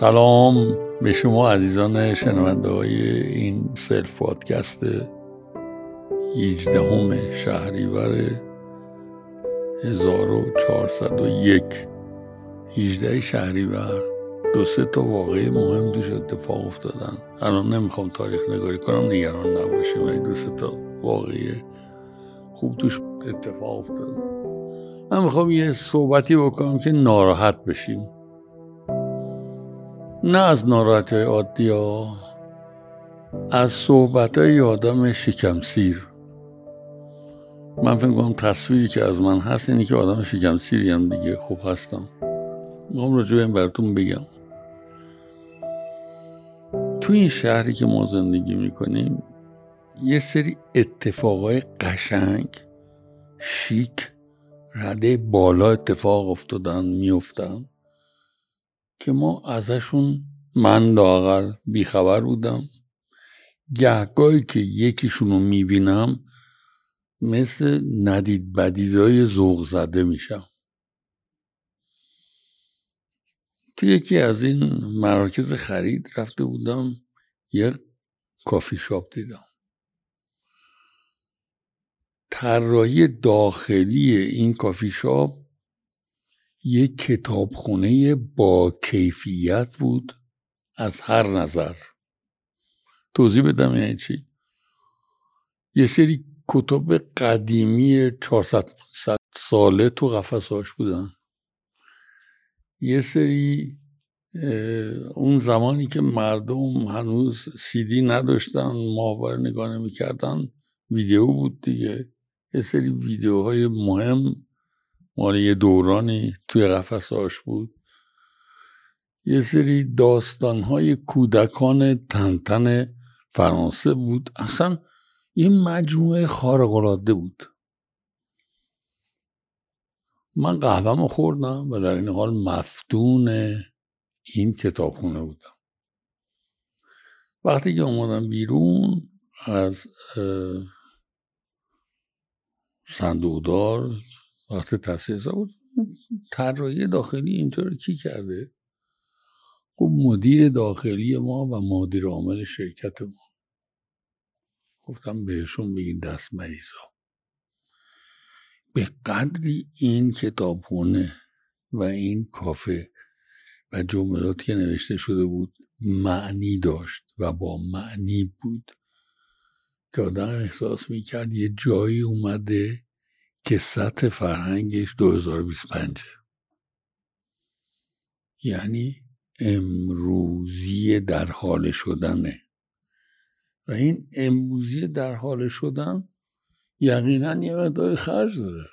سلام به شما عزیزان شنونده های این سلف پادکست 18 شهریور 1401 18 شهریور. دو سه تا واقعی مهم دوش اتفاق افتادن. الان نمی‌خوام تاریخ نگاری کنم نگران نباشیم. ولی دو سه تا واقعی خوب توش اتفاق افتاد. من می‌خوام یه صحبتی بکنم که ناراحت بشیم. نه از ناراحتی عادی ها از صحبت های آدم شکم سیر من فکر کنم تصویری که از من هست اینی که آدم شکم سیری هم دیگه. خوب هستم. می‌خوام راجع به این براتون بگم. تو این شهری که ما زندگی می‌کنیم یه سری اتفاقای قشنگ شیک رده بالا اتفاق افتادن میفتن که ما ازشون من لاقل بیخبر بودم. گهگاهی که یکیشون رو می‌بینم مثل ندید بدیدای ذوق زده میشم. تو یکی از این مراکز خرید رفته بودم یه کافی شاپ دیدم. طراحی داخلی این کافی شاپ یک کتابخونه با کیفیت بود از هر نظر. توضیح بدم یعنی چی؟ یه سری کتب قدیمی 400 ساله تو قفساش بودن. یه سری اون زمانی که مردم هنوز سیدی نداشتن ماهواره نگاه نمی‌کردن ویدیو بود دیگه. یه سری ویدیوهای مهم مال یه دورانی توی قفساش بود. یه سری داستانهای کودکان تنتن فرانسه بود. اصلا یه مجموعه خارقلاده بود. من قهوهمو خوردم و در این حال مفتون این کتابخونه بودم. وقتی که اومدم بیرون از صندوقدار وقتی تصویر بود. طراحی داخلی اینطور کی کرده؟ گفت مدیر داخلی ما و مدیر عامل شرکت ما. گفتم بهشون بگین دست مریضا. به قدری این کتابخونه و این کافه و جملاتی که نوشته شده بود معنی داشت و با معنی بود که آدم احساس می‌کرد یه جایی اومده که سطح فرهنگش 2025 یعنی امروزی در حال شدنه. و این امروزی در حال شدن یقینا یه مقداری خرج داره.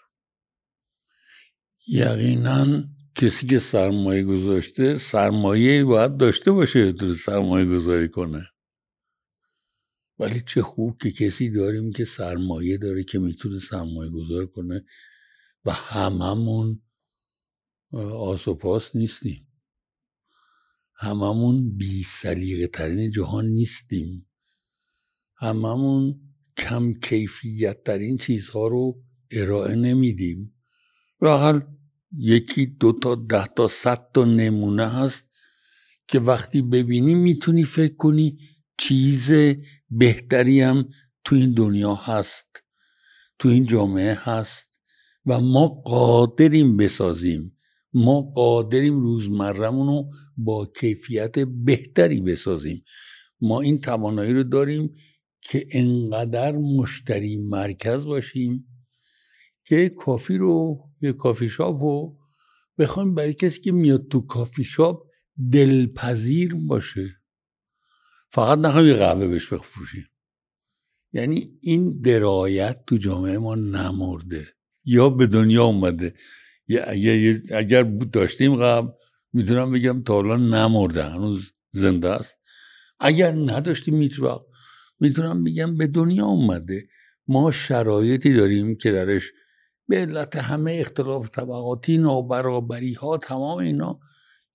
یقینا کسی که سرمایه گذاشته سرمایه باید داشته باشه تو سرمایه گذاری کنه. ولی چه خوب که کسی داریم که سرمایه داره که می‌تونه سرمایه گذار کنه و هممون آس و پاس نیستیم. هممون بی ترین جهان نیستیم. هممون کم کیفیت ترین چیزها رو ارائه نمیدیم. راحل یکی دو تا ده تا صد تا نمونه هست که وقتی ببینی می‌تونی فکر کنی چیز بهتری هم تو این دنیا هست تو این جامعه هست و ما قادریم بسازیم. ما قادریم روزمرمون رو با کیفیت بهتری بسازیم. ما این توانایی رو داریم که انقدر مشتری مرکز باشیم که کافی رو یه کافی شاپ رو بخوایم برای کسی که میاد تو کافی شاپ دلپذیر باشه. فقط نخواهی قهوه بهش بفروشیم یعنی این درایت تو جامعه ما نمرده. یا به دنیا اومده. اگر, اگر داشتیم قبل می‌تونم بگم تا حالا نمرده. هنوز زنده است. اگر نداشتیم هیچ می‌تونم بگم به دنیا اومده. ما شرایطی داریم که درش به علت همه اختلاف طبقاتی نابرابری ها تمام اینا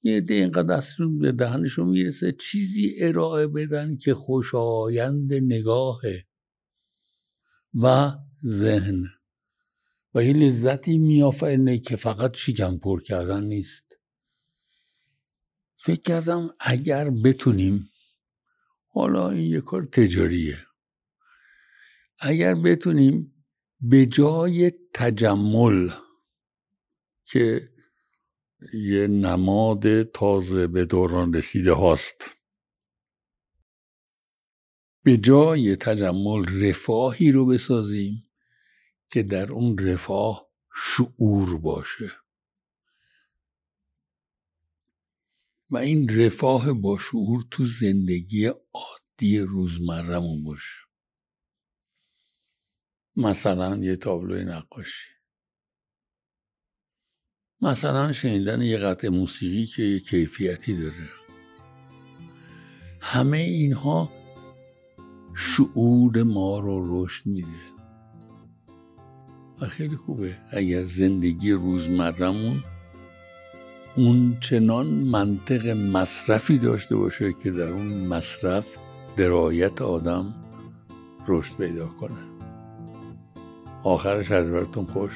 یه عده اینقدر دستشون به دهنشون می‌رسه. چیزی ارائه بدن که خوشایند نگاهه و ذهن. و یه لذتی میآفرینه که فقط شکم پر کردن نیست. فکر کردم اگر بتونیم حالا این یه کار تجاریه. اگر بتونیم به جای تجمل که یه نماد تازه به دوران رسیده هاست. به جای تجمل رفاهی رو بسازیم که در اون رفاه شعور باشه. و این رفاه با شعور تو زندگی عادی روزمرمون باشه. مثلا یه تابلوی نقاشی. مثلا شنیدن یه قطع موسیقی که یه کیفیتی داره. همه اینها شعور ما رو رشد میده. و خیلی خوبه اگر زندگی روزمرمون اون چنان منطق مصرفی داشته باشه که در اون مصرف درایت آدم رشد پیدا کنه. آخرش هر خوش.